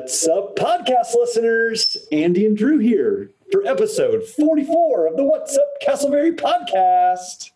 What's up, podcast listeners? Andy and Drew here for episode 44 of the What's Up Casselberry podcast.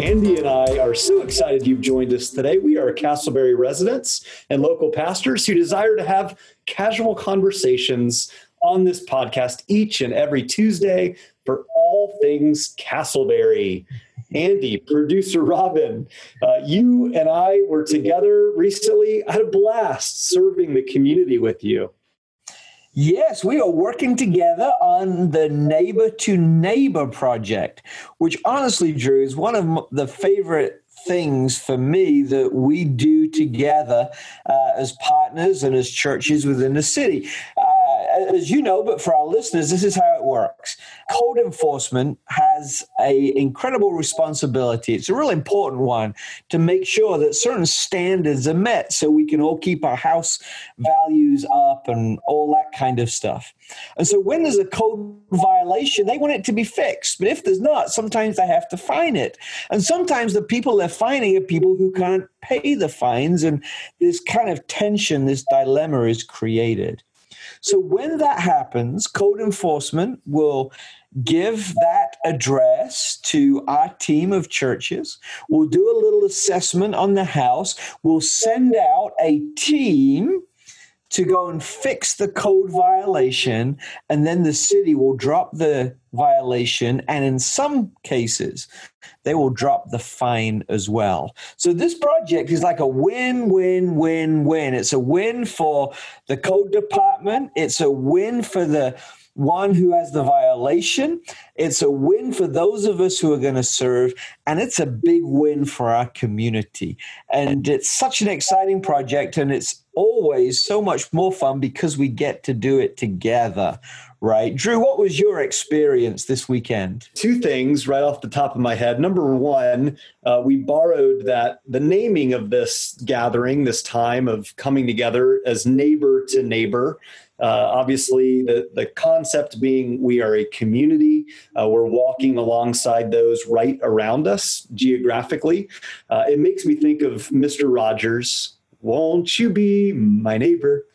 Andy and I are so excited you've joined us today. We are Casselberry residents and local pastors who desire to have casual conversations on this podcast each and every Tuesday for all things Casselberry. Andy, producer Robin, uh, you and I were together recently. I had a blast serving the community with you. Yes, we are working together on the Neighbor to Neighbor project, which honestly, Drew, is one of the favorite things for me that we do together uh, as partners and as churches within the city. Uh, Uh, as you know, but for our listeners, this is how it works. Code enforcement has a incredible responsibility. It's a real important one to make sure that certain standards are met so we can all keep our house values up and all that kind of stuff. And so when there's a code violation, they want it to be fixed. But if there's not, sometimes they have to fine it. And sometimes the people they're fining are people who can't pay the fines. And this kind of tension, this dilemma is created. So when that happens, code enforcement will give that address to our team of churches. We'll do a little assessment on the house. We'll send out a team to go and fix the code violation, and then the city will drop the violation, and in some cases, they will drop the fine as well. So this project is like a win, win, win, win. It's a win for the code department. It's a win for the one who has the violation. It's a win for those of us who are going to serve, and it's a big win for our community. And it's such an exciting project, and it's always so much more fun because we get to do it together. Right. Drew, what was your experience this weekend? Two things right off the top of my head. Number one, uh, we borrowed that the naming of this gathering, this time of coming together as neighbor to neighbor. Uh, obviously, the, the concept being we are a community. Uh, we're walking alongside those right around us geographically. Uh, it makes me think of Mr. Rogers. Won't you be my neighbor?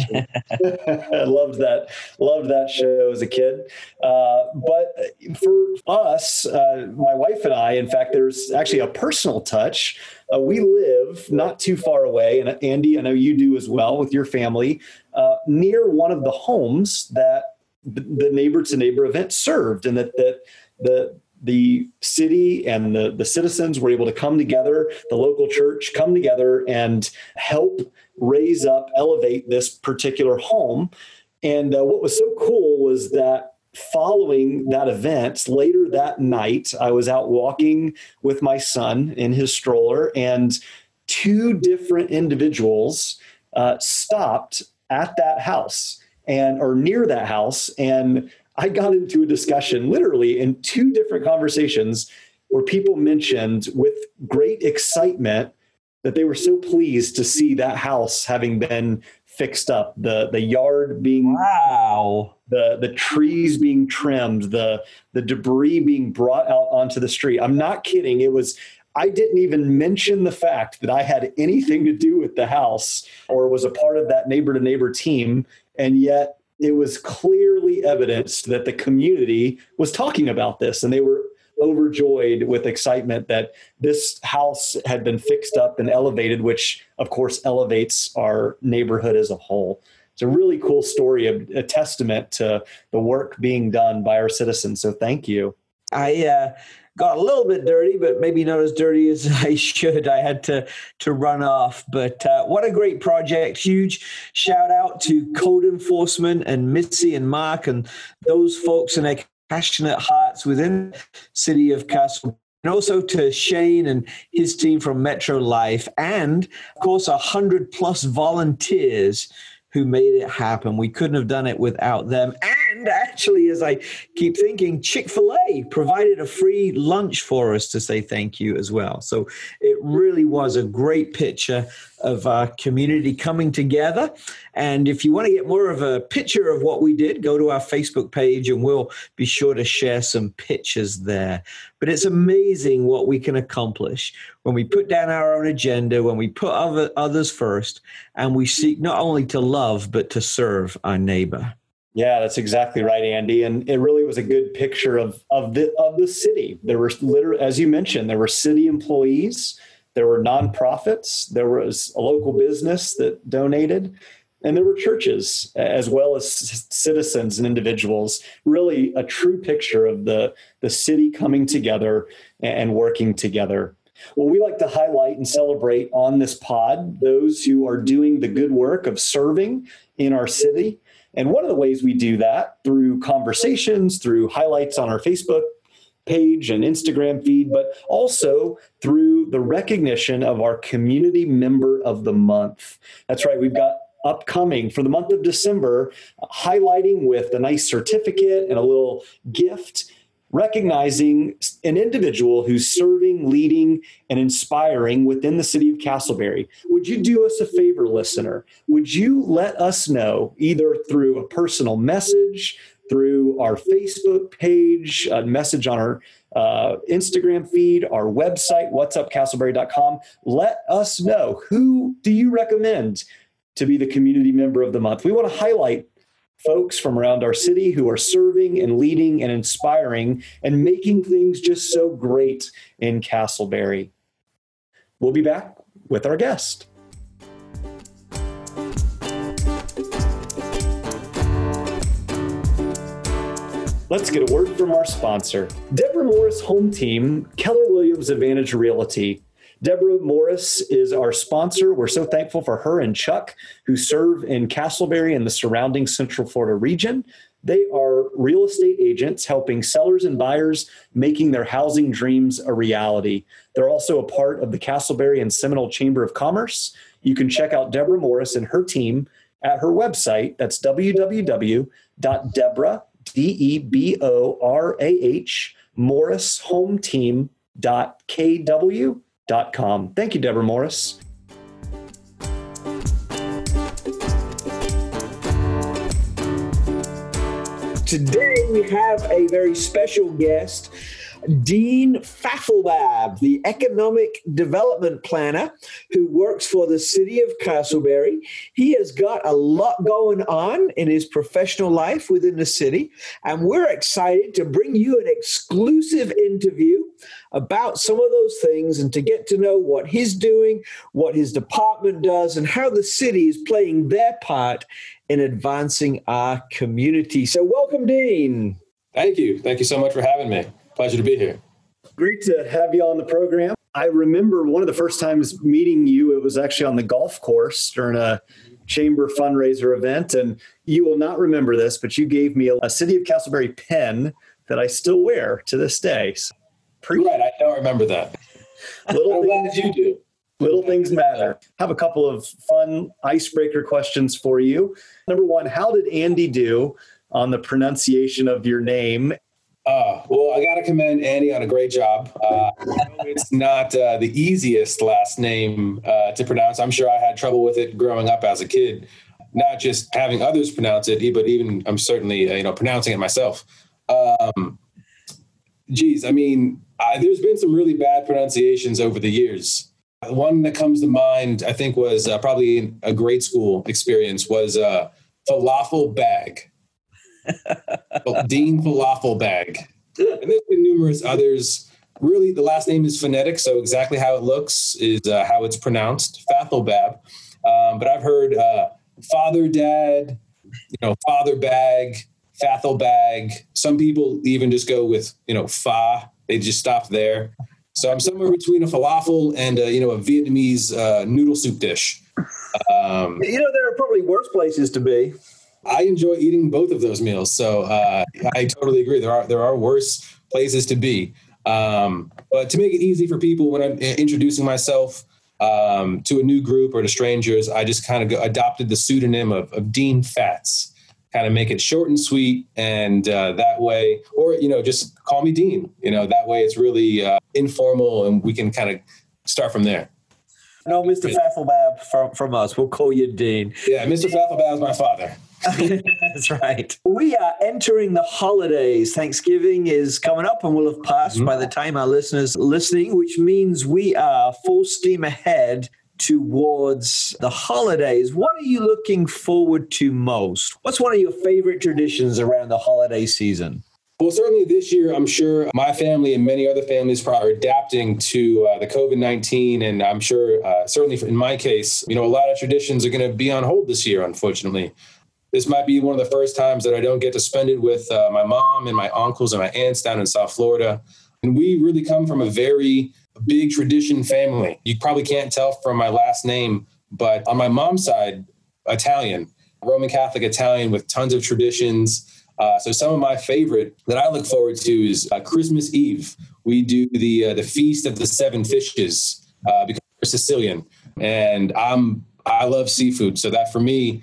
I loved that. Loved that show as a kid. Uh, but for us, uh, my wife and I, in fact, there's actually a personal touch. Uh, we live not too far away, and Andy, I know you do as well with your family, uh, near one of the homes that the neighbor to neighbor event served, and that that the the city and the, the citizens were able to come together, the local church come together and help raise up, elevate this particular home. And uh, what was so cool was that following that event, later that night, I was out walking with my son in his stroller, and two different individuals uh, stopped at that house and or near that house and i got into a discussion literally in two different conversations where people mentioned with great excitement that they were so pleased to see that house having been fixed up the the yard being wow the the trees being trimmed the the debris being brought out onto the street i'm not kidding it was I didn't even mention the fact that I had anything to do with the house or was a part of that neighbor to neighbor team. And yet it was clearly evidenced that the community was talking about this and they were overjoyed with excitement that this house had been fixed up and elevated, which of course elevates our neighborhood as a whole. It's a really cool story, a, a testament to the work being done by our citizens. So thank you. I uh, got a little bit dirty, but maybe not as dirty as I should. I had to to run off. But uh, what a great project! Huge shout out to code enforcement and Missy and Mark and those folks and their passionate hearts within City of Castle. And also to Shane and his team from Metro Life, and of course, a hundred plus volunteers who made it happen. We couldn't have done it without them. And actually, as I keep thinking, Chick fil A provided a free lunch for us to say thank you as well. So it really was a great picture of our community coming together. And if you want to get more of a picture of what we did, go to our Facebook page and we'll be sure to share some pictures there. But it's amazing what we can accomplish when we put down our own agenda, when we put other, others first, and we seek not only to love, but to serve our neighbor. Yeah, that's exactly right, Andy. And it really was a good picture of of the of the city. There were literally, as you mentioned, there were city employees, there were nonprofits, there was a local business that donated, and there were churches as well as citizens and individuals. Really, a true picture of the the city coming together and working together. Well, we like to highlight and celebrate on this pod those who are doing the good work of serving in our city and one of the ways we do that through conversations, through highlights on our Facebook page and Instagram feed, but also through the recognition of our community member of the month. That's right, we've got upcoming for the month of December, highlighting with a nice certificate and a little gift recognizing an individual who's serving, leading, and inspiring within the city of Casselberry. Would you do us a favor, listener? Would you let us know either through a personal message, through our Facebook page, a message on our uh, Instagram feed, our website, whatsupcasselberry.com. Let us know who do you recommend to be the community member of the month. We want to highlight folks from around our city who are serving and leading and inspiring and making things just so great in Casselberry. We'll be back with our guest. Let's get a word from our sponsor. Deborah Morris Home Team, Keller Williams Advantage Realty Deborah Morris is our sponsor. We're so thankful for her and Chuck, who serve in Casselberry and the surrounding Central Florida region. They are real estate agents helping sellers and buyers making their housing dreams a reality. They're also a part of the Casselberry and Seminole Chamber of Commerce. You can check out Deborah Morris and her team at her website. That's www.deborah, D E B O R A H, morris home team k.w dot com. Thank you, Deborah Morris. Today we have a very special guest. Dean Fathelbab, the economic development planner who works for the city of Casselberry. He has got a lot going on in his professional life within the city, and we're excited to bring you an exclusive interview about some of those things and to get to know what he's doing, what his department does, and how the city is playing their part in advancing our community. So, welcome, Dean. Thank you. Thank you so much for having me. Pleasure to be here. Great to have you on the program. I remember one of the first times meeting you, it was actually on the golf course during a chamber fundraiser event. And you will not remember this, but you gave me a, a City of Casselberry pen that I still wear to this day. So Pre- right, I don't remember that. Little things you do. Little things matter. Have a couple of fun icebreaker questions for you. Number one, how did Andy do on the pronunciation of your name? Uh, well, I got to commend Andy on a great job. Uh, it's not uh, the easiest last name uh, to pronounce. I'm sure I had trouble with it growing up as a kid, not just having others pronounce it, but even I'm certainly uh, you know pronouncing it myself. Um, geez, I mean, there's been some really bad pronunciations over the years. One that comes to mind, I think, was uh, probably a grade school experience was falafel bag. Dean falafel bag. And there's been numerous others. Really, the last name is phonetic, so exactly how it looks is uh, how it's pronounced, Fathelbab. Um, but I've heard uh, father, dad, you know, father bag, Fathel bag. Some people even just go with, you know, fa they just stop there. So I'm somewhere between a falafel and a, you know a Vietnamese uh, noodle soup dish. Um, you know, there are probably worse places to be. I enjoy eating both of those meals, so uh, I totally agree. There are there are worse places to be. Um, but to make it easy for people when I'm introducing myself um, to a new group or to strangers, I just kind of adopted the pseudonym of, of Dean Fats kind of make it short and sweet and uh, that way or you know just call me dean you know that way it's really uh, informal and we can kind of start from there. No, Mr. Fathelbab from, from us. We'll call you Dean. Yeah, Mr. Fathelbab is my father. That's right. We are entering the holidays. Thanksgiving is coming up and will have passed mm-hmm. by the time our listeners are listening, which means we are full steam ahead towards the holidays. What are you looking forward to most? What's one of your favorite traditions around the holiday season? Well, certainly this year, I'm sure my family and many other families are adapting to uh, the COVID 19. And I'm sure, uh, certainly in my case, you know, a lot of traditions are going to be on hold this year, unfortunately. This might be one of the first times that I don't get to spend it with uh, my mom and my uncles and my aunts down in South Florida. And we really come from a very big tradition family. You probably can't tell from my last name, but on my mom's side, Italian, Roman Catholic Italian with tons of traditions uh, so some of my favorite that I look forward to is uh, Christmas Eve. We do the uh, the feast of the seven fishes uh, because we're Sicilian, and I'm I love seafood. So that for me,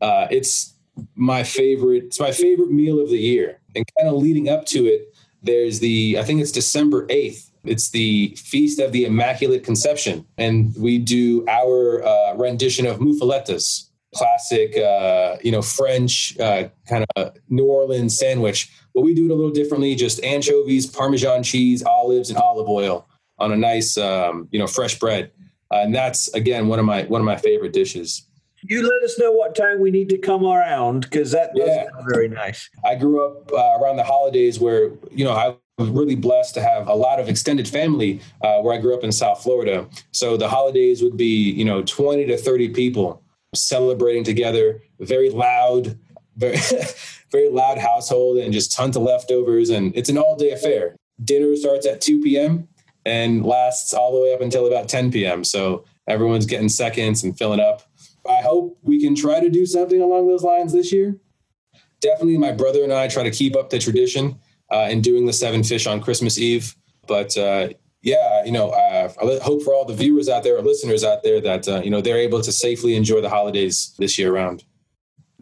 uh, it's my favorite. It's my favorite meal of the year. And kind of leading up to it, there's the I think it's December eighth. It's the feast of the Immaculate Conception, and we do our uh, rendition of muffulettas classic, uh, you know, French uh, kind of New Orleans sandwich. But we do it a little differently: just anchovies, Parmesan cheese, olives, and olive oil on a nice, um, you know, fresh bread. Uh, and that's again one of my one of my favorite dishes. You let us know what time we need to come around because that yeah. very nice. I grew up uh, around the holidays where you know I was really blessed to have a lot of extended family uh, where I grew up in South Florida. So the holidays would be you know twenty to thirty people celebrating together, very loud, very very loud household, and just tons of leftovers. And it's an all day affair. Dinner starts at 2 p.m. and lasts all the way up until about 10 p.m. So everyone's getting seconds and filling up. I hope we can try to do something along those lines this year. Definitely, my brother and I try to keep up the tradition uh, in doing the seven fish on Christmas Eve. But uh, yeah, you know, uh, I hope for all the viewers out there or listeners out there that uh, you know they're able to safely enjoy the holidays this year around.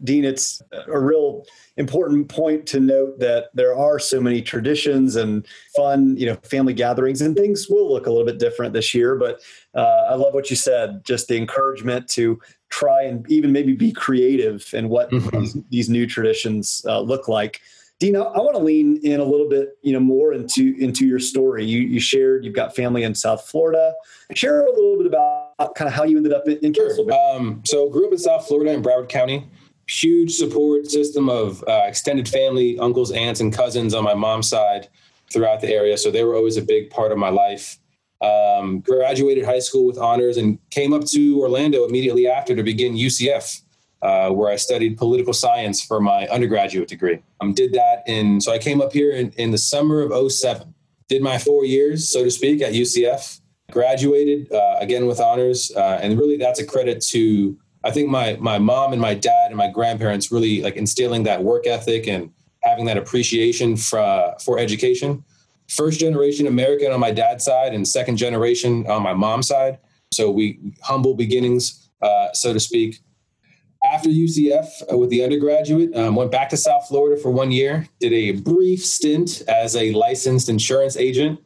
Dean, it's a real important point to note that there are so many traditions and fun, you know, family gatherings, and things will look a little bit different this year. But uh, I love what you said, just the encouragement to try and even maybe be creative in what mm-hmm. these, these, new traditions uh, look like. Dina, I want to lean in a little bit, you know, more into into your story. You, you shared you've got family in South Florida. Share a little bit about kind of how you ended up in, in sure. Um, so, grew up in South Florida in Broward County. Huge support system of uh, extended family, uncles, aunts, and cousins on my mom's side throughout the area. So they were always a big part of my life. Um, graduated high school with honors and came up to Orlando immediately after to begin UCF uh, where I studied political science for my undergraduate degree. Um, did that in, so I came up here in, in the summer of 07, did my four years, so to speak, at UCF, graduated uh, again with honors. Uh, and really that's a credit to, I think my, my mom and my dad and my grandparents really like instilling that work ethic and having that appreciation for, for education. First generation American on my dad's side and second generation on my mom's side. So we humble beginnings, uh, so to speak after UCF uh, with the undergraduate, um, went back to South Florida for one year, did a brief stint as a licensed insurance agent.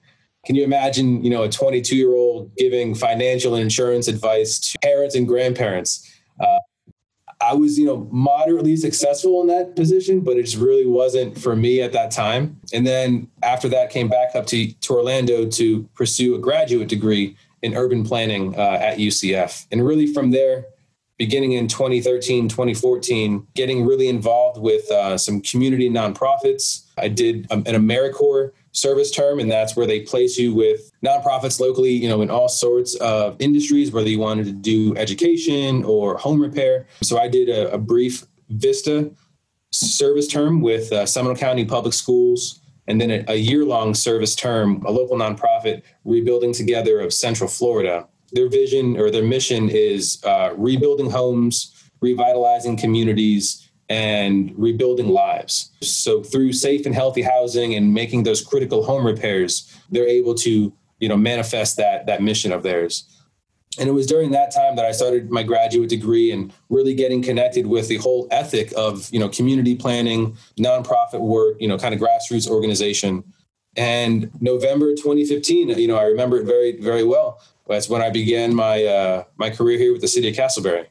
Can you imagine, you know, a 22 year old giving financial and insurance advice to parents and grandparents? Uh, I was, you know, moderately successful in that position, but it just really wasn't for me at that time. And then after that, came back up to, to Orlando to pursue a graduate degree in urban planning uh, at UCF. And really from there, beginning in 2013, 2014, getting really involved with uh, some community nonprofits. I did um, an AmeriCorps service term, and that's where they place you with nonprofits locally, you know, in all sorts of industries, whether you wanted to do education or home repair. So I did a, a brief VISTA service term with uh, Seminole County Public Schools, and then a, a year long service term, a local nonprofit rebuilding together of Central Florida their vision or their mission is uh, rebuilding homes, revitalizing communities, and rebuilding lives. So through safe and healthy housing and making those critical home repairs, they're able to you know manifest that that mission of theirs. And it was during that time that I started my graduate degree and really getting connected with the whole ethic of you know community planning, nonprofit work, you know, kind of grassroots organization And November 2015, you know, I remember it very, very well. That's when I began my uh, my career here with the city of Castleberry.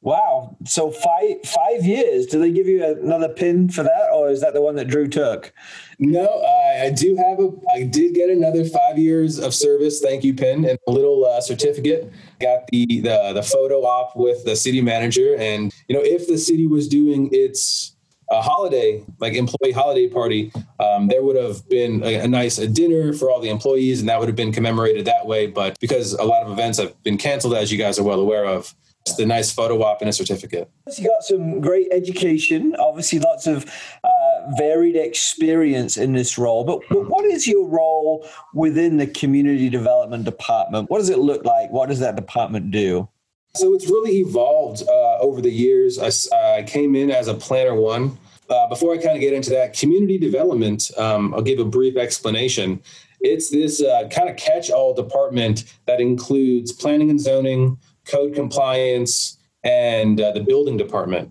Wow. So five five years. Do they give you another pin for that, or is that the one that Drew took? No, I, I do have a. I did get another five years of service. Thank you, pin, and a little uh, certificate. Got the the the photo op with the city manager, and you know, if the city was doing its a holiday, like employee holiday party, um, there would have been a, a nice a dinner for all the employees, and that would have been commemorated that way. But because a lot of events have been canceled, as you guys are well aware of, the nice photo op and a certificate. You got some great education, obviously, lots of uh, varied experience in this role. But, but what is your role within the community development department? What does it look like? What does that department do? So it's really evolved uh, over the years. I, I, came in as a planner one. Uh, before I kind of get into that, community development, um, I'll give a brief explanation. It's this uh, kind of catch all department that includes planning and zoning, code compliance, and uh, the building department.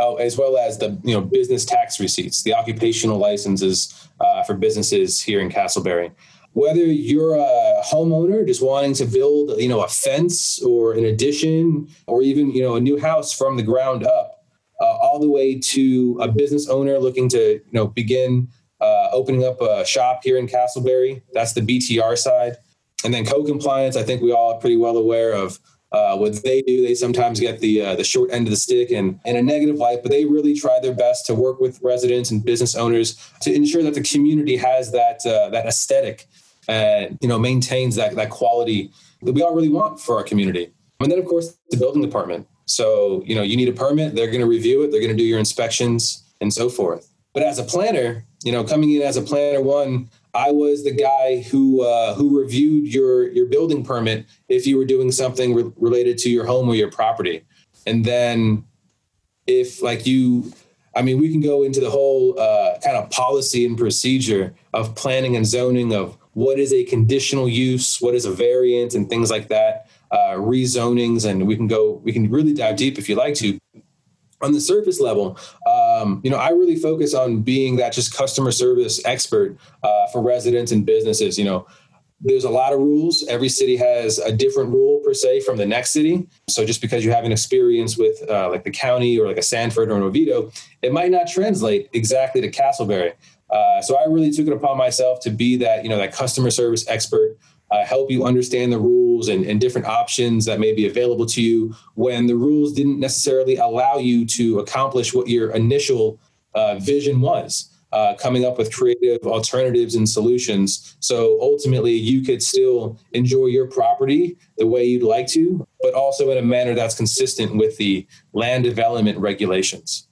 Oh, as well as the you know business tax receipts, the occupational licenses uh, for businesses here in Casselberry whether you're a homeowner just wanting to build you know a fence or an addition or even you know a new house from the ground up uh, all the way to a business owner looking to you know begin uh, opening up a shop here in casselberry that's the btr side and then code compliance i think we all are pretty well aware of uh, what they do they sometimes get the uh, the short end of the stick and in a negative light but they really try their best to work with residents and business owners to ensure that the community has that uh, that aesthetic and you know, maintains that, that quality that we all really want for our community. And then, of course, the building department. So, you know, you need a permit, they're going to review it, they're going to do your inspections and so forth. But as a planner, you know, coming in as a planner one, I was the guy who uh, who reviewed your your building permit if you were doing something re- related to your home or your property, and then if like you, I mean, we can go into the whole uh, kind of policy and procedure of planning and zoning of what is a conditional use, what is a variant, and things like that, uh, rezonings, and we can go, we can really dive deep if you like to. On the surface level, um, you know, I really focus on being that just customer service expert uh, for residents and businesses. You know, there's a lot of rules. Every city has a different rule per se from the next city. So just because you have an experience with uh, like the county or like a Sanford or an Oviedo, it might not translate exactly to Casselberry. Uh, so I really took it upon myself to be that, you know, that customer service expert, uh, help you understand the rules and, and, different options that may be available to you when the rules didn't necessarily allow you to accomplish what your initial uh, vision was. Uh, coming up with creative alternatives and solutions. So ultimately, you could still enjoy your property the way you'd like to, but also in a manner that's consistent with the land development regulations.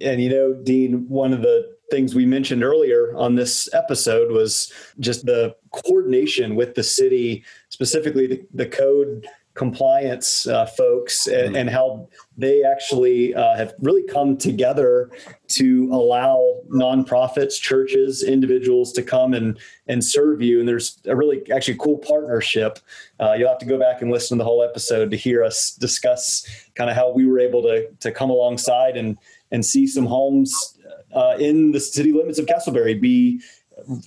And you know, Dean, one of the things we mentioned earlier on this episode was just the coordination with the city, specifically the, the code compliance uh, folks, and, mm-hmm. and, how they actually uh, have really come together to allow nonprofits, churches, individuals to come and and serve you. And there's a really actually cool partnership. Uh, you'll have to go back and listen to the whole episode to hear us discuss kind of how we were able to to come alongside and and see some homes uh, in the city limits of Casselberry be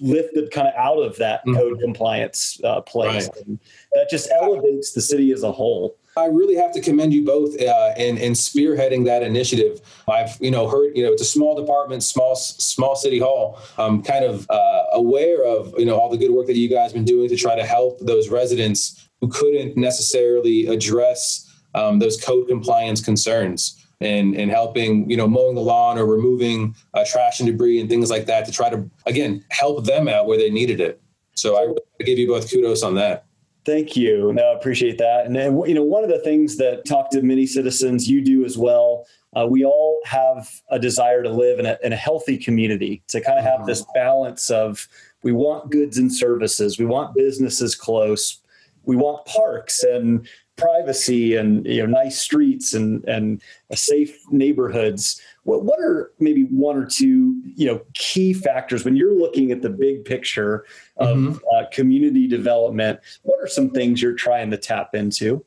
lifted kind of out of that mm-hmm. code compliance uh, place. Right. that just elevates the city as a whole. I really have to commend you both uh, in, in spearheading that initiative. I've you know heard you know it's a small department, small small city hall. I'm kind of uh, aware of you know all the good work that you guys have been doing to try to help those residents who couldn't necessarily address um, those code compliance concerns and and helping you know mowing the lawn or removing uh, trash and debris and things like that to try to again help them out where they needed it. So I, I give you both kudos on that. Thank you. No, I appreciate that. And then, you know, one of the things that talk to many citizens, you do as well. Uh, we all have a desire to live in a, in a healthy community to kind of have this balance of we want goods and services, we want businesses close, we want parks and privacy and you know nice streets and and safe neighborhoods. What, what are maybe one or two you know key factors when you're looking at the big picture of mm-hmm. uh, community development? What are some things you're trying to tap into?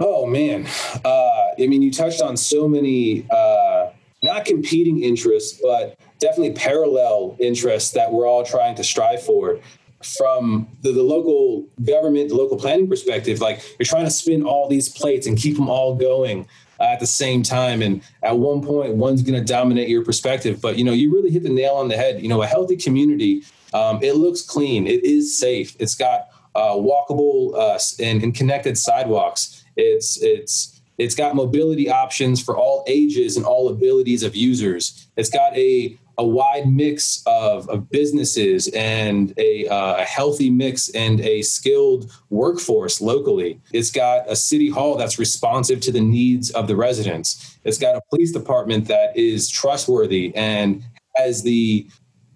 Oh man. Uh, i mean you touched on so many uh, not competing interests, but definitely parallel interests that we're all trying to strive for from the, the local government, the local planning perspective, like you're trying to spin all these plates and keep them all going uh, at the same time. And at one point, one's going to dominate your perspective. But you know, you really hit the nail on the head. You know, a healthy community, um, it looks clean, it is safe, it's got uh, walkable uh, and, and connected sidewalks. It's it's it's got mobility options for all ages and all abilities of users. It's got a a wide mix of, of businesses and a, uh, a, healthy mix and a skilled workforce locally. It's got a city hall that's responsive to the needs of the residents. It's got a police department that is trustworthy and has the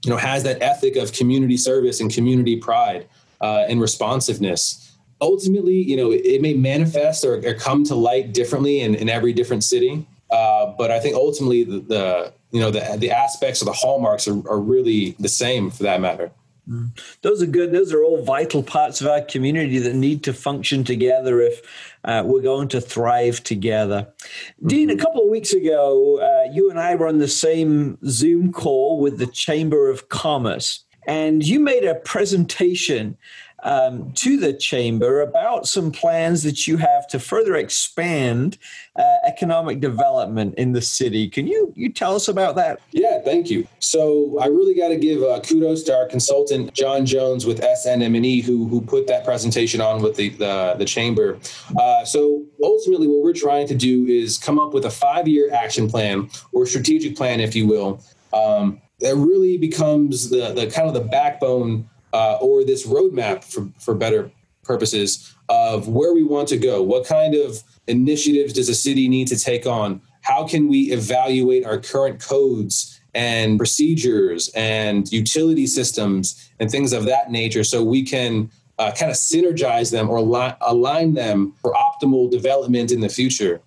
you know has that ethic of community service and community pride uh, and responsiveness. Ultimately, you know, it, may manifest or, or, come to light differently in, in every different city. Uh, but I think ultimately the, the you know the the aspects of the hallmarks are, are really the same for that matter mm. those are good those are all vital parts of our community that need to function together if uh, we're going to thrive together mm-hmm. dean a couple of weeks ago uh, you and i were on the same zoom call with the chamber of commerce and you made a presentation um, to the chamber about some plans that you have to further expand uh, economic development in the city. Can you you tell us about that? Yeah, thank you. So I really got to give uh, kudos to our consultant John Jones with SNM&E who who put that presentation on with the the, the chamber. Uh, so ultimately, what we're trying to do is come up with a five year action plan or strategic plan, if you will. Um, that really becomes the, the kind of the backbone uh, or this roadmap for, for better purposes of where we want to go. What kind of initiatives does a city need to take on? How can we evaluate our current codes and procedures and utility systems and things of that nature so we can uh, kind of synergize them or li- align them for optimal development in the future?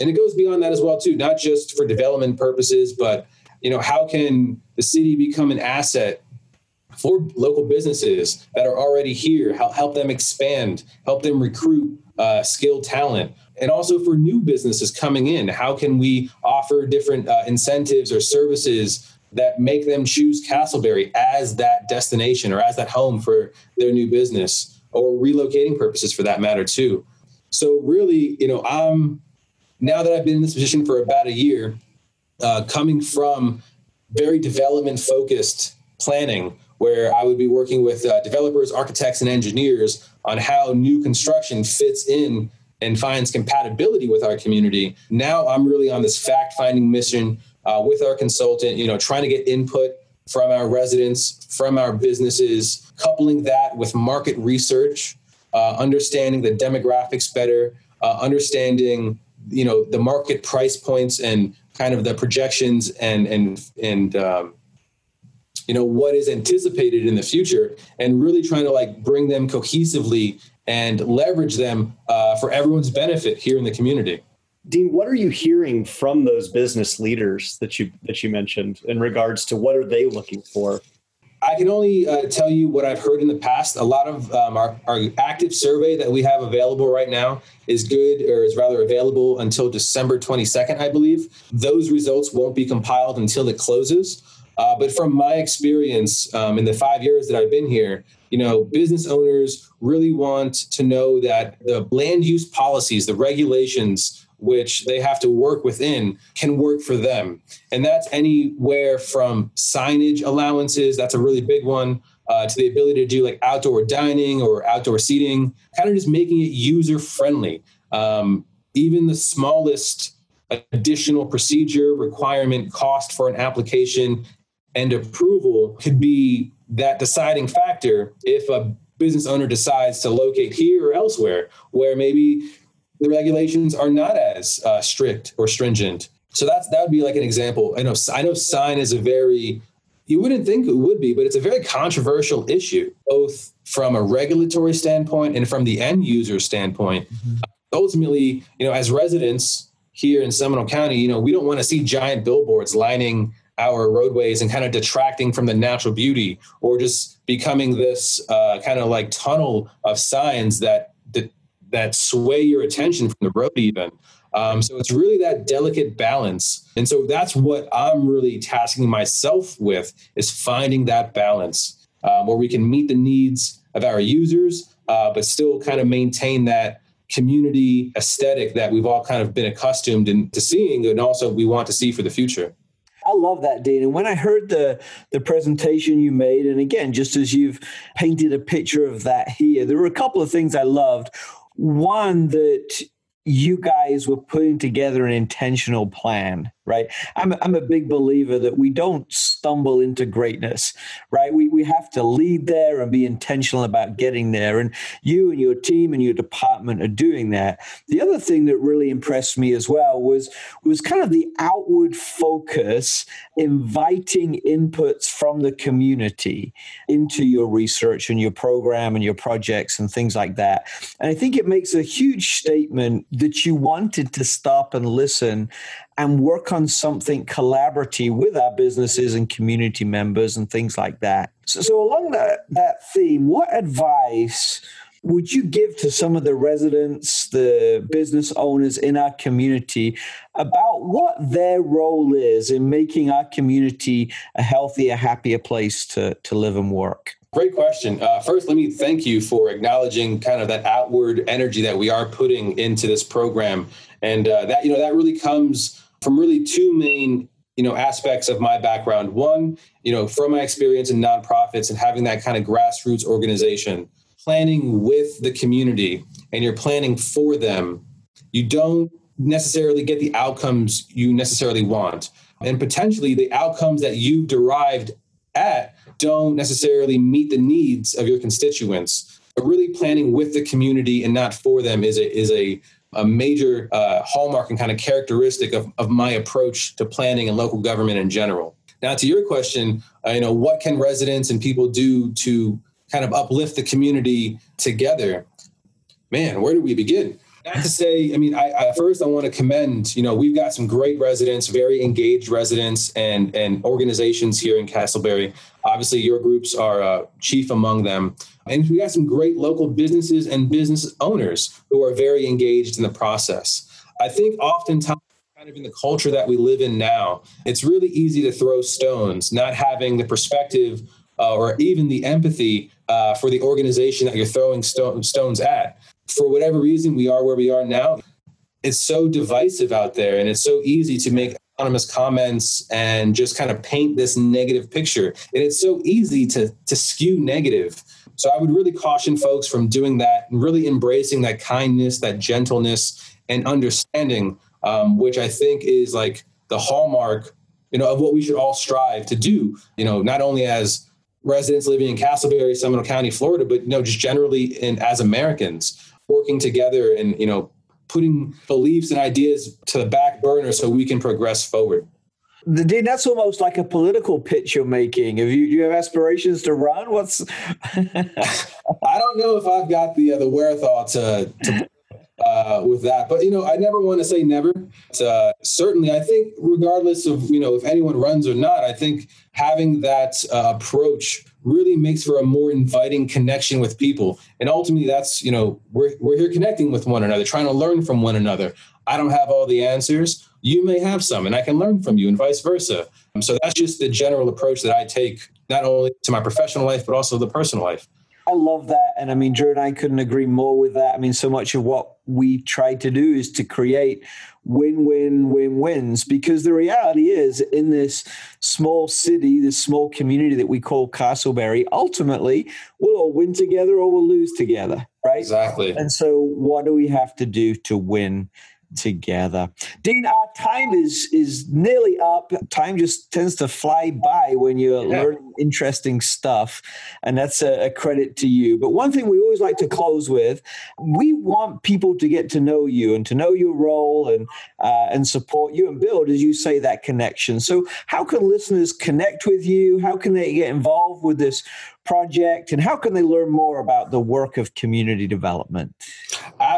And it goes beyond that as well too, not just for development purposes, but you know, how can the city become an asset for local businesses that are already here, help, help them expand, help them recruit uh, skilled talent. And also for new businesses coming in, how can we offer different uh, incentives or services that make them choose Casselberry as that destination or as that home for their new business or relocating purposes for that matter too. So really, you know, I'm now that I've been in this position for about a year, uh, coming from very development focused planning where I would be working with uh, developers, architects, and engineers on how new construction fits in and finds compatibility with our community. Now I'm really on this fact finding mission uh, with our consultant, you know, trying to get input from our residents, from our businesses, coupling that with market research, uh, understanding the demographics better, uh, understanding, you know, the market price points and kind of the projections and, and, and, um, you know what is anticipated in the future and really trying to like bring them cohesively and leverage them uh, for everyone's benefit here in the community dean what are you hearing from those business leaders that you that you mentioned in regards to what are they looking for I can only uh, tell you what I've heard in the past. A lot of um, our, our active survey that we have available right now is good, or is rather available until December 22nd, I believe. Those results won't be compiled until it closes. Uh, but from my experience um, in the five years that I've been here, you know, business owners really want to know that the land use policies, the regulations which they have to work within can work for them. And that's anywhere from signage allowances, that's a really big one, uh, to the ability to do like outdoor dining or outdoor seating, kind of just making it user friendly. Um, even the smallest additional procedure, requirement, cost for an application and approval could be that deciding factor if a business owner decides to locate here or elsewhere where maybe the regulations are not as uh, strict or stringent. So that's that would be like an example. I know i know sign is a very you wouldn't think it would be but it's a very controversial issue both from a regulatory standpoint and from the end user standpoint. Mm-hmm. ultimately you know as residents here in seminole county you know we don't want to see giant billboards lining our roadways and kind of detracting from the natural beauty or just becoming this uh, kind of like tunnel of signs that, that that sway your attention from the road even Um, so it's really that delicate balance. And so that's what I'm really tasking myself with is finding that balance um, where we can meet the needs of our users, uh, but still kind of maintain that community aesthetic that we've all kind of been accustomed in, to seeing and also we want to see for the future. I love that, Dean. And when I heard the the presentation you made, and again, just as you've painted a picture of that here, there were a couple of things I loved. One that you guys were putting together an intentional plan right? I'm, I'm a big believer that we don't stumble into greatness right? We, we have to lead there and be intentional about getting there. And you and your team and your department are doing that. The other thing that really impressed me as well was was kind of the outward focus inviting inputs from the community into your research and your program and your projects and things like that. And i think it makes a huge statement that you wanted to stop and listen and work on something collaborative with our businesses and community members and things like that. So, so along that, that theme, what advice would you give to some of the residents, the business owners in our community about what their role is in making our community a healthier, happier place to, to live and work? Great question. Uh, first, let me thank you for acknowledging kind of that outward energy that we are putting into this program, and uh, that you know that really comes from really two main you know aspects of my background. One you know from my experience in nonprofits and having that kind of grassroots organization planning with the community and you're planning for them you don't necessarily get the outcomes you necessarily want. And potentially the outcomes that you've derived at don't necessarily meet the needs of your constituents. But really planning with the community and not for them is a is a a major uh, hallmark and kind of characteristic of, of my approach to planning and local government in general. Now, to your question, uh, you know, what can residents and people do to kind of uplift the community together? Man, where do we begin? Not to say, I mean, I, I, first I want to commend. You know, we've got some great residents, very engaged residents, and and organizations here in Casselberry. Obviously, your groups are uh, chief among them. And we got some great local businesses and business owners who are very engaged in the process. I think oftentimes, kind of in the culture that we live in now, it's really easy to throw stones, not having the perspective uh, or even the empathy uh, for the organization that you're throwing sto- stones at. For whatever reason, we are where we are now. It's so divisive out there, and it's so easy to make anonymous comments and just kind of paint this negative picture. And it's so easy to to skew negative so I would really caution folks from doing that and really embracing that kindness, that gentleness, and understanding, um, which I think is like the hallmark, you know, of what we should all strive to do. You know, not only as residents living in Casselberry, Seminole County, Florida, but you know, just generally in as Americans working together and you know putting beliefs and ideas to the back burner so we can progress forward. Dean, that's almost like a political pitch you're making. Have you, do you have aspirations to run? What's I don't know if I've got the uh, the wherewithal to, to uh, with that, but you know, I never want to say never. Uh, certainly, I think regardless of you know if anyone runs or not, I think having that uh, approach really makes for a more inviting connection with people, and ultimately, that's you know we're we're here connecting with one another, trying to learn from one another. I don't have all the answers you may have some and I can learn from you and vice versa. Um, so that's just the general approach that I take, not only to my professional life, but also the personal life. I love that. And I mean, Drew and I couldn't agree more with that. I mean, so much of what we try to do is to create win win win wins because the reality is in this small city, this small community that we call Casselberry, ultimately we'll all win together or we'll lose together, right? Exactly. And so, what do we have to do to win? Together. Dean, our time is is nearly up. Time just tends to fly by when you're yeah. learning interesting stuff, and that's a, a, credit to you. But one thing we always like to close with: we want people to get to know you and to know your role and uh, and support you and build, as you say, that connection. So, how can listeners connect with you? How can they get involved with this project, and how can they learn more about the work of community development?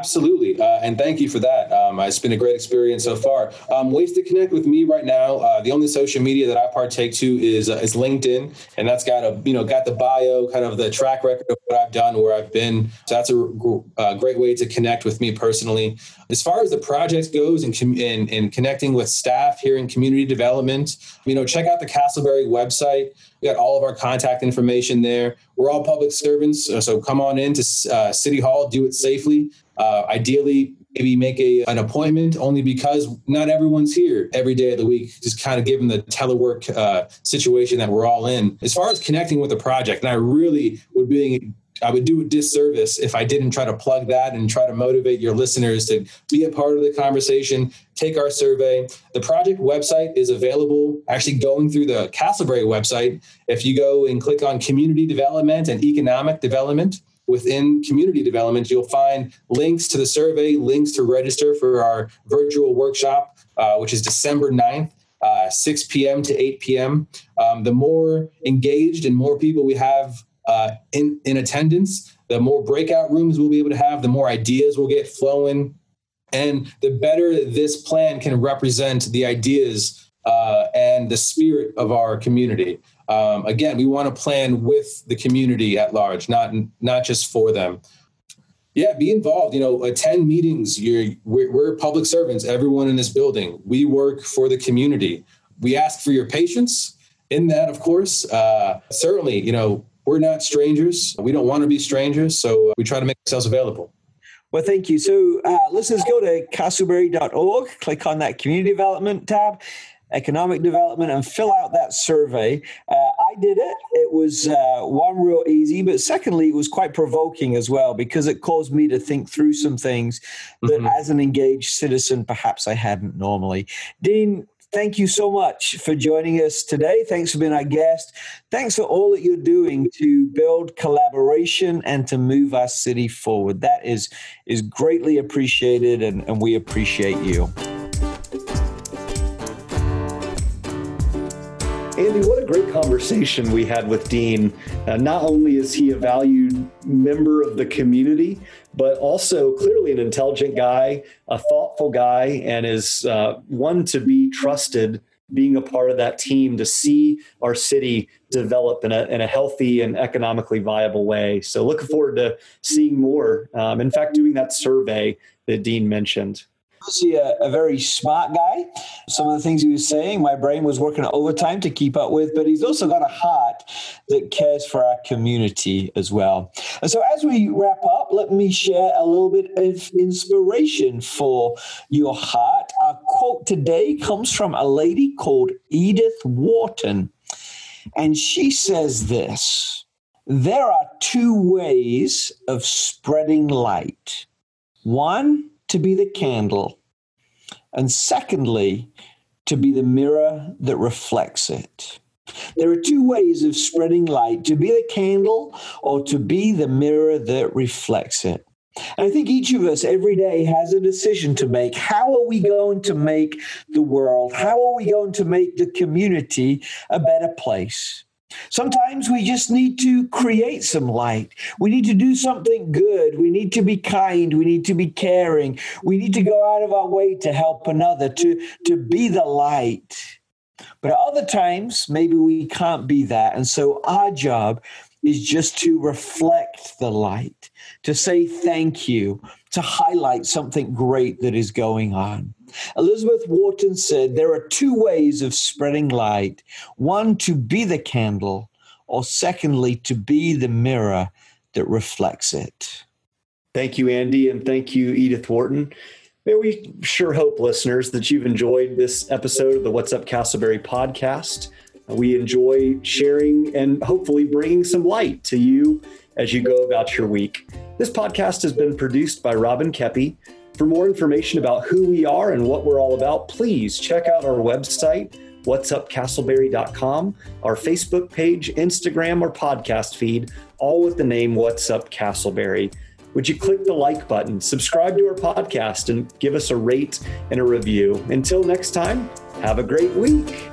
Absolutely. Uh, and thank you for that. Um, it's been a great experience so far. Um, ways to connect with me right now. Uh, the only social media that I partake to is uh, is LinkedIn, and that's got a you know got the bio, kind of the track record of what I've done, where I've been. So that's a, a great way to connect with me personally. As far as the project goes and, com- and, and connecting with staff here in community development, you know, check out the Casselberry website. We got all of our contact information there. We're all public servants, so come on in to uh, City Hall, do it safely. Uh, ideally, maybe make a, an appointment only because not everyone's here every day of the week, just kind of given the telework uh, situation that we're all in. As far as connecting with the project, and I really would be I would do a disservice if I didn't try to plug that and try to motivate your listeners to be a part of the conversation, take our survey. The project website is available actually going through the Casselberry website. If you go and click on community development and economic development, within community development, you'll find links to the survey, links to register for our virtual workshop, uh, which is December 9th. Uh, 6 p.m. to 8 p.m. Um, the more engaged and more people we have uh, in, in attendance, the more breakout rooms we'll be able to have, the more ideas will get flowing, and the better this plan can represent the ideas uh, and the spirit of our community. Um, again, we want to plan with the community at large, not not just for them. Yeah, be involved. You know, attend meetings. You're we're, we're public servants. Everyone in this building, we work for the community. We ask for your patience in that, of course. Uh, certainly, you know, we're not strangers. We don't want to be strangers, so uh, we try to make ourselves available. Well, thank you. So, uh, listeners, go to casselberry.org, click on that community development tab, economic development, and fill out that survey. Uh, I did it. It was uh, one real easy, but secondly, it was quite provoking as well because it caused me to think through some things that, mm-hmm. as an engaged citizen, perhaps I hadn't normally. Dean, thank you so much for joining us today. Thanks for being our guest. Thanks for all that you're doing to build collaboration and to move our city forward. That is is greatly appreciated, and, and we appreciate you. Andy, what a great conversation we had with Dean. Uh, not only is he a valued member of the community, but also clearly an intelligent guy, a thoughtful guy, and is uh, one to be trusted being a part of that team to see our city develop in a, in a healthy and economically viable way. So, looking forward to seeing more. Um, in fact, doing that survey that Dean mentioned obviously a, a, very smart guy. Some of the things he was saying, my brain was working overtime to keep up with, but he's also got a heart that cares for our community as well. And so, as we wrap up, let me share a little bit of inspiration for your heart. Our quote today comes from a lady called Edith Wharton, and she says this. There are two ways of spreading light. One to be the candle, and secondly, to be the mirror that reflects it. There are two ways of spreading light to be the candle or to be the mirror that reflects it. And I think each of us every day has a decision to make. How are we going to make the world? How are we going to make the community a better place? Sometimes we just need to create some light. We need to do something good. We need to be kind. We need to be caring. We need to go out of our way to help another, to, to be the light. But at other times, maybe we can't be that. And so our job is just to reflect the light, to say thank you, to highlight something great that is going on. Elizabeth Wharton said there are two ways of spreading light one, to be the candle, or secondly, to be the mirror that reflects it. Thank you, Andy, and thank you, Edith Wharton. May we sure hope, listeners, that you've enjoyed this episode of the What's Up Casselberry podcast. We enjoy sharing and hopefully bringing some light to you as you go about your week. This podcast has been produced by Robin Keppy for more information about who we are and what we're all about, please check out our website, whatsupcasselberry.com, our Facebook page, Instagram, or podcast feed, all with the name What's Up Casselberry. Would you click the like button, subscribe to our podcast, and give us a rate and a review? Until next time, have a great week.